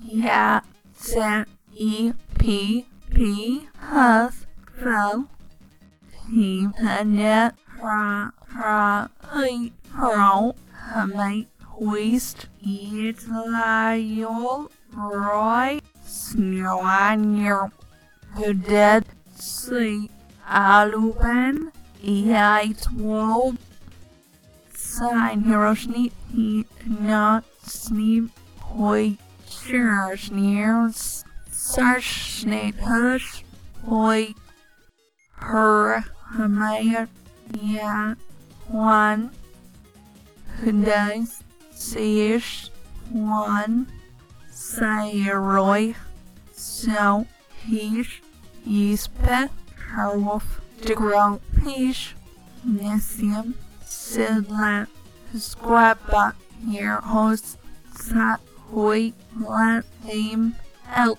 Ja, Z, I, P, P, Huth, Fel. He, Net, Ra, Ra, Hui, Pro, Hame, Huist, Israel, Roy, Snjoanjer, Gedet, Si, Aluben, Eait Sarsnate Hush, Hoi, Her, Hamaya, Ja, One, Hudais, Seish, One, Sayroy, So, Hish, Yispe, Harwolf, Degrong, Hish, Nessium, Sidla, Squabba, Here, Host, Sat, Hoi, Lat, Aim, Elk,